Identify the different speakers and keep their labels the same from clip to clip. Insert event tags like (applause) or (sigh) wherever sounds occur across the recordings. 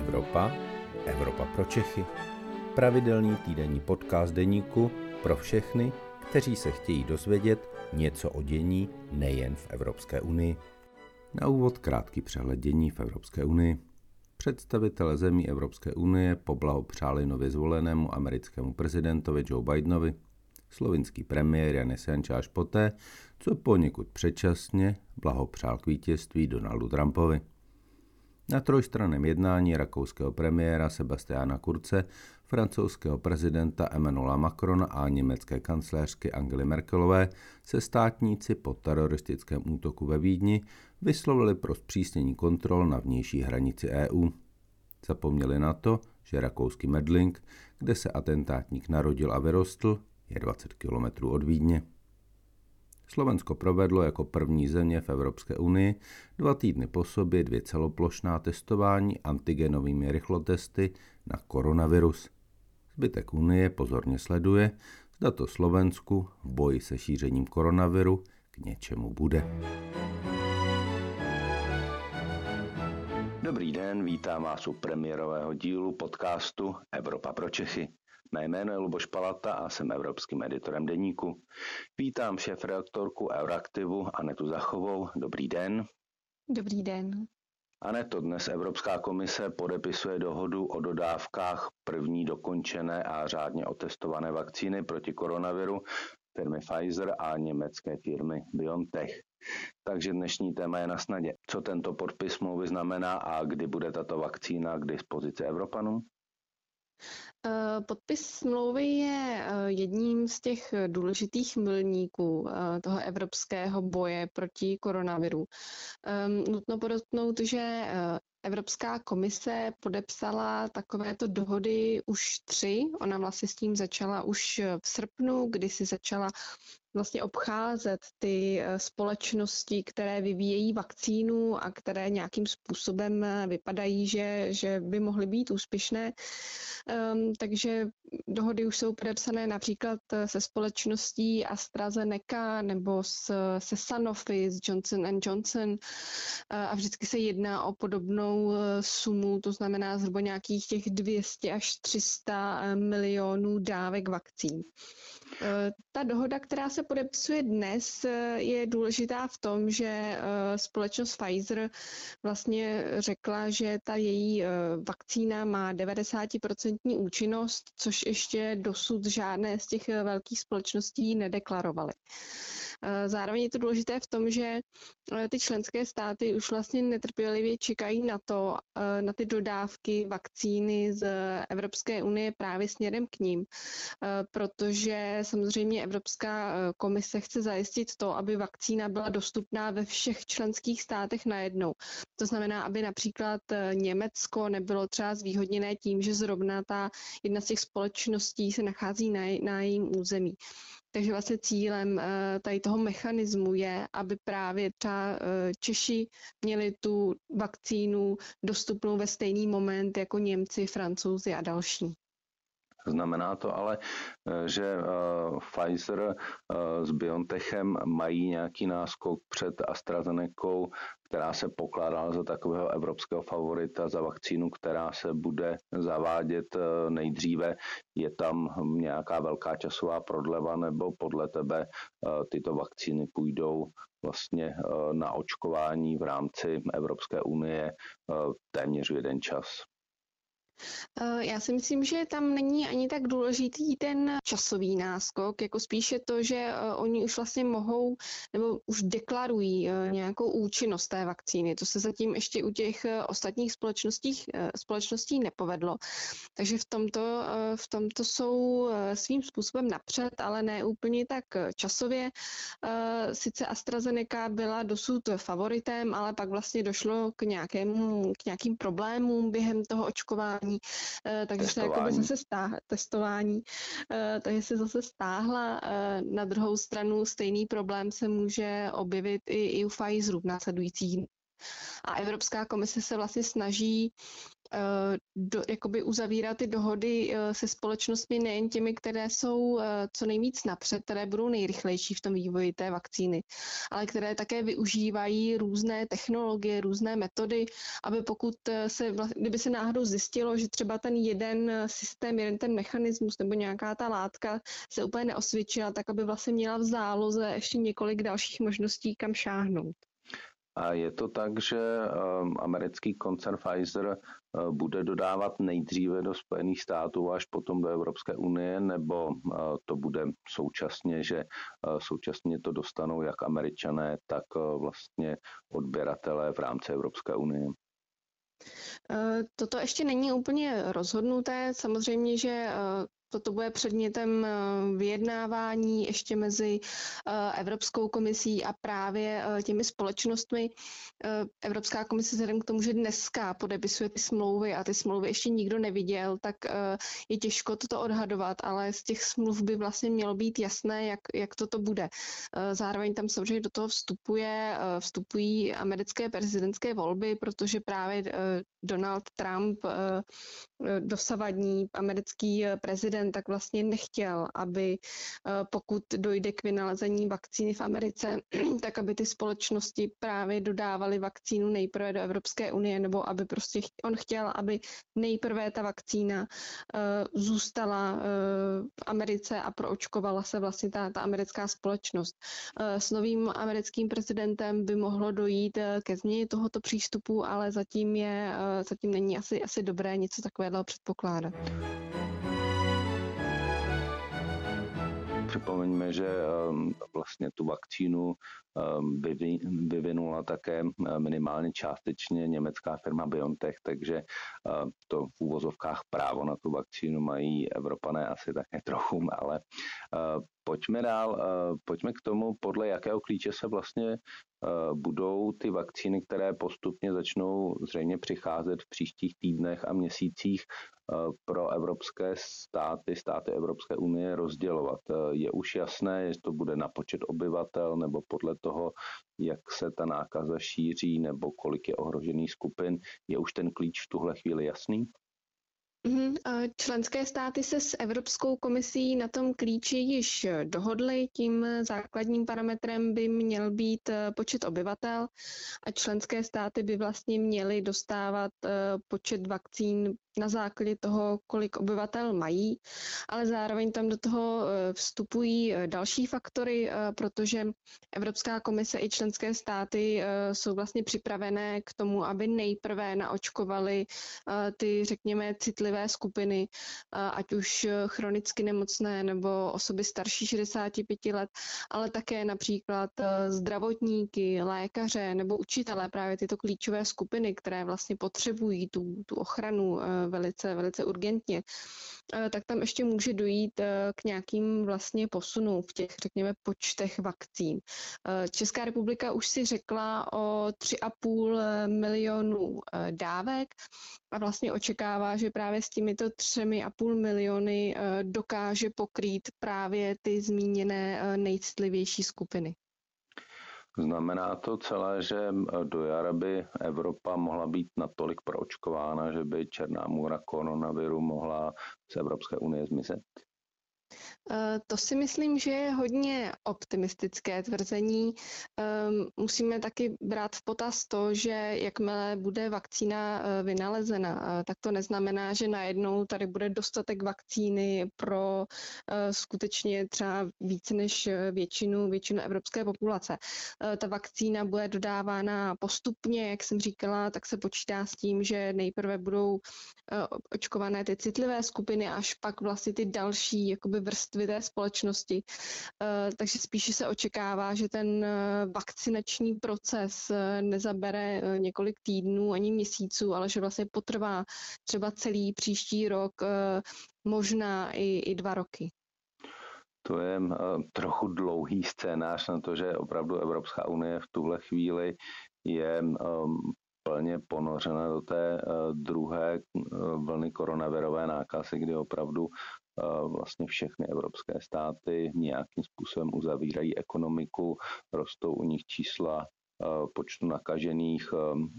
Speaker 1: Evropa, Evropa pro Čechy. Pravidelný týdenní podcast deníku pro všechny, kteří se chtějí dozvědět něco o dění nejen v Evropské unii. Na úvod krátký přehled dění v Evropské unii. Představitelé zemí Evropské unie poblahopřáli nově zvolenému americkému prezidentovi Joe Bidenovi. Slovinský premiér Janis Janša až poté, co poněkud předčasně blahopřál k vítězství Donaldu Trumpovi. Na trojstranném jednání rakouského premiéra Sebastiana Kurce, francouzského prezidenta Emmanuela Macrona a německé kancléřky Angely Merkelové se státníci po teroristickém útoku ve Vídni vyslovili pro zpřísnění kontrol na vnější hranici EU. Zapomněli na to, že rakouský Medling, kde se atentátník narodil a vyrostl, je 20 kilometrů od Vídně. Slovensko provedlo jako první země v Evropské unii dva týdny po sobě dvě celoplošná testování antigenovými rychlotesty na koronavirus. Zbytek unie pozorně sleduje, zda to Slovensku v boji se šířením koronaviru k něčemu bude.
Speaker 2: Dobrý den, vítám vás u premiérového dílu podcastu Evropa pro Čechy. Mé jméno je Luboš Palata a jsem evropským editorem deníku. Vítám šéf redaktorku Euraktivu Anetu Zachovou. Dobrý den.
Speaker 3: Dobrý den.
Speaker 2: Aneto, dnes Evropská komise podepisuje dohodu o dodávkách první dokončené a řádně otestované vakcíny proti koronaviru firmy Pfizer a německé firmy BioNTech. Takže dnešní téma je na snadě. Co tento podpis smlouvy znamená a kdy bude tato vakcína k dispozici Evropanům?
Speaker 3: Eh, podpis smlouvy je eh, jedním z těch důležitých milníků eh, toho evropského boje proti koronaviru. Ehm, nutno podotknout, že Evropská komise podepsala takovéto dohody už tři. Ona vlastně s tím začala už v srpnu, kdy si začala vlastně obcházet ty eh, společnosti, které vyvíjejí vakcínu a které nějakým způsobem eh, vypadají, že, že by mohly být úspěšné. Um, takže dohody už jsou podepsané například eh, se společností AstraZeneca nebo s, se Sanofi, s Johnson Johnson a vždycky se jedná o podobnou sumu, to znamená zhruba nějakých těch 200 až 300 milionů dávek vakcín. Ta dohoda, která se podepisuje dnes, je důležitá v tom, že eh, společnost Pfizer vlastně řekla, že ta její eh, vakcína má 90% účinnost, což ještě dosud žádné z těch eh, velkých společností nedeklarovaly. Zároveň je to důležité v tom, že ty členské státy už vlastně netrpělivě čekají na to, na ty dodávky vakcíny z Evropské unie právě směrem k ním, protože samozřejmě Evropská komise chce zajistit to, aby vakcína byla dostupná ve všech členských státech najednou. To znamená, aby například Německo nebylo třeba zvýhodněné tím, že zrovna ta jedna z těch společností se nachází na, na jejím území. Takže vlastně cílem eh, tady toho mechanismu je, aby právě třeba eh, Češi měli tu vakcínu dostupnou ve stejný moment jako Němci, Francouzi a další.
Speaker 2: Znamená to ale, eh, že Pfizer s BioNTechem mají nějaký náskok před AstraZeneca která se pokládala za takového evropského favorita, za vakcínu, která se bude zavádět eh, nejdříve. Je tam nějaká velká časová prodleva nebo podle tebe eh, tyto vakcíny půjdou vlastně eh, na očkování v rámci Evropské unie téměř jeden čas?
Speaker 3: Eh, já si myslím, že tam není ani tak důležitý ten časový náskok, jako spíše to, že eh, oni už vlastně mohou nebo už deklarují eh, nějakou účinnost té vakcíny. To se zatím ještě u těch ostatních společností, společností nepovedlo. Takže v tomto, v tomto jsou svým způsobem napřed, ale ne úplně tak časově. Sice AstraZeneca byla dosud favoritem, ale pak vlastně došlo k, nějakému, k nějakým problémům během toho očkování testování, eh, takže testování. se jakoby zase stáhla, testování, eh, takže se zase stáhla. Eh, na druhou stranu stejný problém se může objevit i, i u Pfizeru v následujících a Evropská komise se vlastně snaží do, jakoby uzavírat ty dohody se společnostmi nejen těmi, které jsou co nejvíc napřed, které budou nejrychlejší v tom vývoji té vakcíny, ale které také využívají různé technologie, různé metody, aby pokud se, kdyby se náhodou zjistilo, že třeba ten jeden systém, jeden ten mechanismus nebo nějaká ta látka se úplně neosvědčila, tak aby vlastně měla v záloze ještě několik dalších možností, kam šáhnout.
Speaker 2: A je to tak, že um, americký koncern Pfizer uh, bude dodávat nejdříve do Spojených států až potom do Evropské unie, nebo uh, to bude současně, že uh, současně to dostanou jak američané, tak vlastně odběratelé v rámci Evropské unie?
Speaker 3: Toto ještě není úplně rozhodnuté. Samozřejmě, že Toto bude předmětem eh, vyjednávání ještě mezi eh, Evropskou komisí a právě eh, těmi společnostmi. Evropská komise vzhledem k tomu, že dneska podepisuje ty smlouvy a ty smlouvy ještě nikdo neviděl, tak je těžko toto odhadovat, ale z těch smluv by vlastně mělo být jasné, jak, jak toto bude. Zároveň tam samozřejmě do toho vstupuje, vstupují americké prezidentské volby, protože právě Donald Trump, dosavadní americký prezident, prezident tak vlastně nechtěl, aby eh, pokud dojde k vynalezení vakcíny v Americe, (clears throat) tak aby ty společnosti právě dodávaly vakcínu nejprve do Evropské unie, nebo aby prostě on chtěl, aby nejprve ta vakcína eh, zůstala eh, v Americe a proočkovala se vlastně ta, ta americká společnost. S novým americkým prezidentem by mohlo dojít ke změně tohoto přístupu, ale zatím je, zatím není asi, asi dobré něco takového předpokládat.
Speaker 2: Připomeňme, že ehm, vlastně tu vakcínu ehm, vyvinula také eh, minimálně částečně německá firma BioNTech, takže eh, to v úvozovkách právo na tu vakcínu mají Evropané asi také trochu, ale eh, pojďme dál, pojďme k tomu, podle jakého klíče se vlastně budou ty vakcíny, které postupně začnou zřejmě přicházet v příštích týdnech a měsících pro evropské státy, státy Evropské unie rozdělovat. Je už jasné, že to bude na počet obyvatel nebo podle toho, jak se ta nákaza šíří nebo kolik je ohrožených skupin. Je už ten klíč v tuhle chvíli jasný?
Speaker 3: Mhm, členské státy se s Evropskou komisí na tom klíči již dohodly. Tím základním parametrem by měl být eh, počet obyvatel a členské státy by vlastně měly dostávat eh, počet vakcín na základě toho, kolik obyvatel mají, ale zároveň tam do toho eh, vstupují eh, další faktory, eh, protože Evropská komise i členské státy jsou vlastně připravené k tomu, aby nejprve naočkovali ty, řekněme, citlivé skupiny, ať už chronicky nemocné nebo osoby starší 65 let, ale také například zdravotníky, lékaře nebo učitelé, právě tyto klíčové skupiny, které vlastně potřebují tu, tu ochranu velice, velice urgentně, eh, tak tam ještě může dojít eh, k nějakým vlastně posunům v těch, řekněme, počtech vakcín. Eh, Česká republika už si řekla o 3,5 milionů dávek a vlastně očekává, že právě s těmito třemi a půl miliony dokáže pokrýt právě ty zmíněné nejcitlivější skupiny.
Speaker 2: Znamená to celé, že eh, do jara by Evropa mohla být natolik proočkována, že by Černá můra koronaviru mohla z Evropské unie zmizet?
Speaker 3: Eh, to si myslím, že je hodně optimistické tvrzení. Musíme taky brát v potaz to, že jakmile bude vakcína eh, vynalezena, eh, tak to neznamená, že najednou tady bude dostatek vakcíny pro skutečně třeba více než většinu, většinu evropské populace. Ta vakcína bude dodávána postupně, jak jsem říkala, tak se počítá s tím, že nejprve budou očkované ty citlivé skupiny, až pak vlastně ty další jakoby vrstvy té společnosti. Eh, takže spíše se očekává, že ten eh, vakcinační proces eh, nezabere několik týdnů ani měsíců, ale že vlastně potrvá třeba celý příští rok, možná i, i dva roky.
Speaker 2: To je trochu dlouhý scénář na to, že opravdu Evropská unie v tuhle chvíli je plně ponořena do té druhé vlny koronavirové nákazy, kdy opravdu vlastně všechny evropské státy nějakým způsobem uzavírají ekonomiku, rostou u nich čísla počtu nakažených,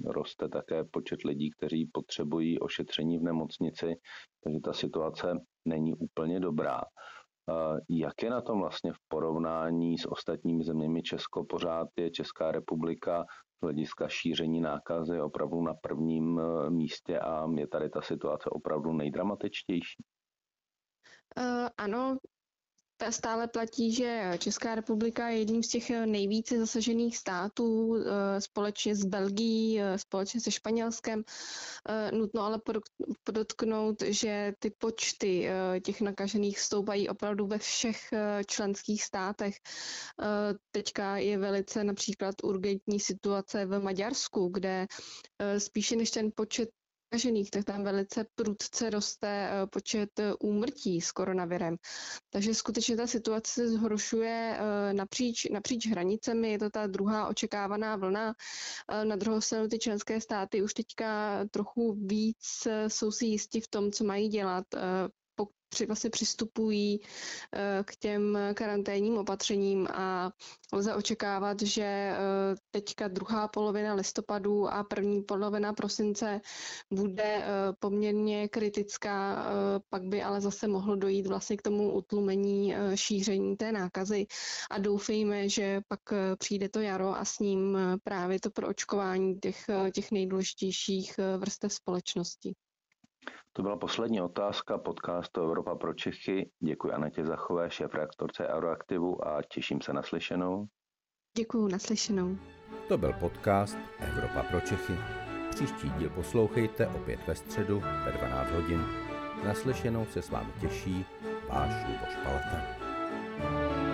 Speaker 2: roste také počet lidí, kteří potřebují ošetření v nemocnici, takže ta situace není úplně dobrá. Jak je na tom vlastně v porovnání s ostatními zeměmi Česko? Pořád je Česká republika z hlediska šíření nákazy opravdu na prvním e, místě a je tady ta situace opravdu nejdramatičtější?
Speaker 3: Uh, ano, Stále platí, že Česká republika je jedním z těch nejvíce zasažených států eh, společně s Belgií, eh, společně se Španělskem. Eh, nutno ale podotknout, že ty počty těch nakažených stoupají opravdu ve všech členských státech. Teďka je velice například urgentní situace v Maďarsku, kde spíše než ten počet nakažených, tak tam velice prudce roste eh, počet eh, úmrtí s koronavirem. Takže skutečně ta situace se zhoršuje eh, napříč, napříč hranicemi, je to ta druhá očekávaná vlna. Na druhou stranu ty členské státy už teďka trochu víc jsou si jisti v tom, co mají dělat při, vlastně přistupují eh, k těm karanténním opatřením a lze očekávat, že eh, teďka druhá polovina listopadu a první polovina prosince bude eh, poměrně kritická, pak by ale zase mohlo dojít vlastně k tomu utlumení šíření té nákazy a doufejme, že pak přijde to jaro a s ním právě to proočkování těch, těch nejdůležitějších vrstev společnosti.
Speaker 2: To byla poslední otázka podcastu Evropa pro Čechy. Děkuji Anetě Zachové, šéf reaktorce Euroaktivu a těším se na slyšenou.
Speaker 3: Děkuji, naslyšenou.
Speaker 1: To byl podcast Evropa pro Čechy. Příští díl poslouchejte opět ve středu ve 12 hodin. Naslyšenou se s vámi těší váš Luboš Palata. thank you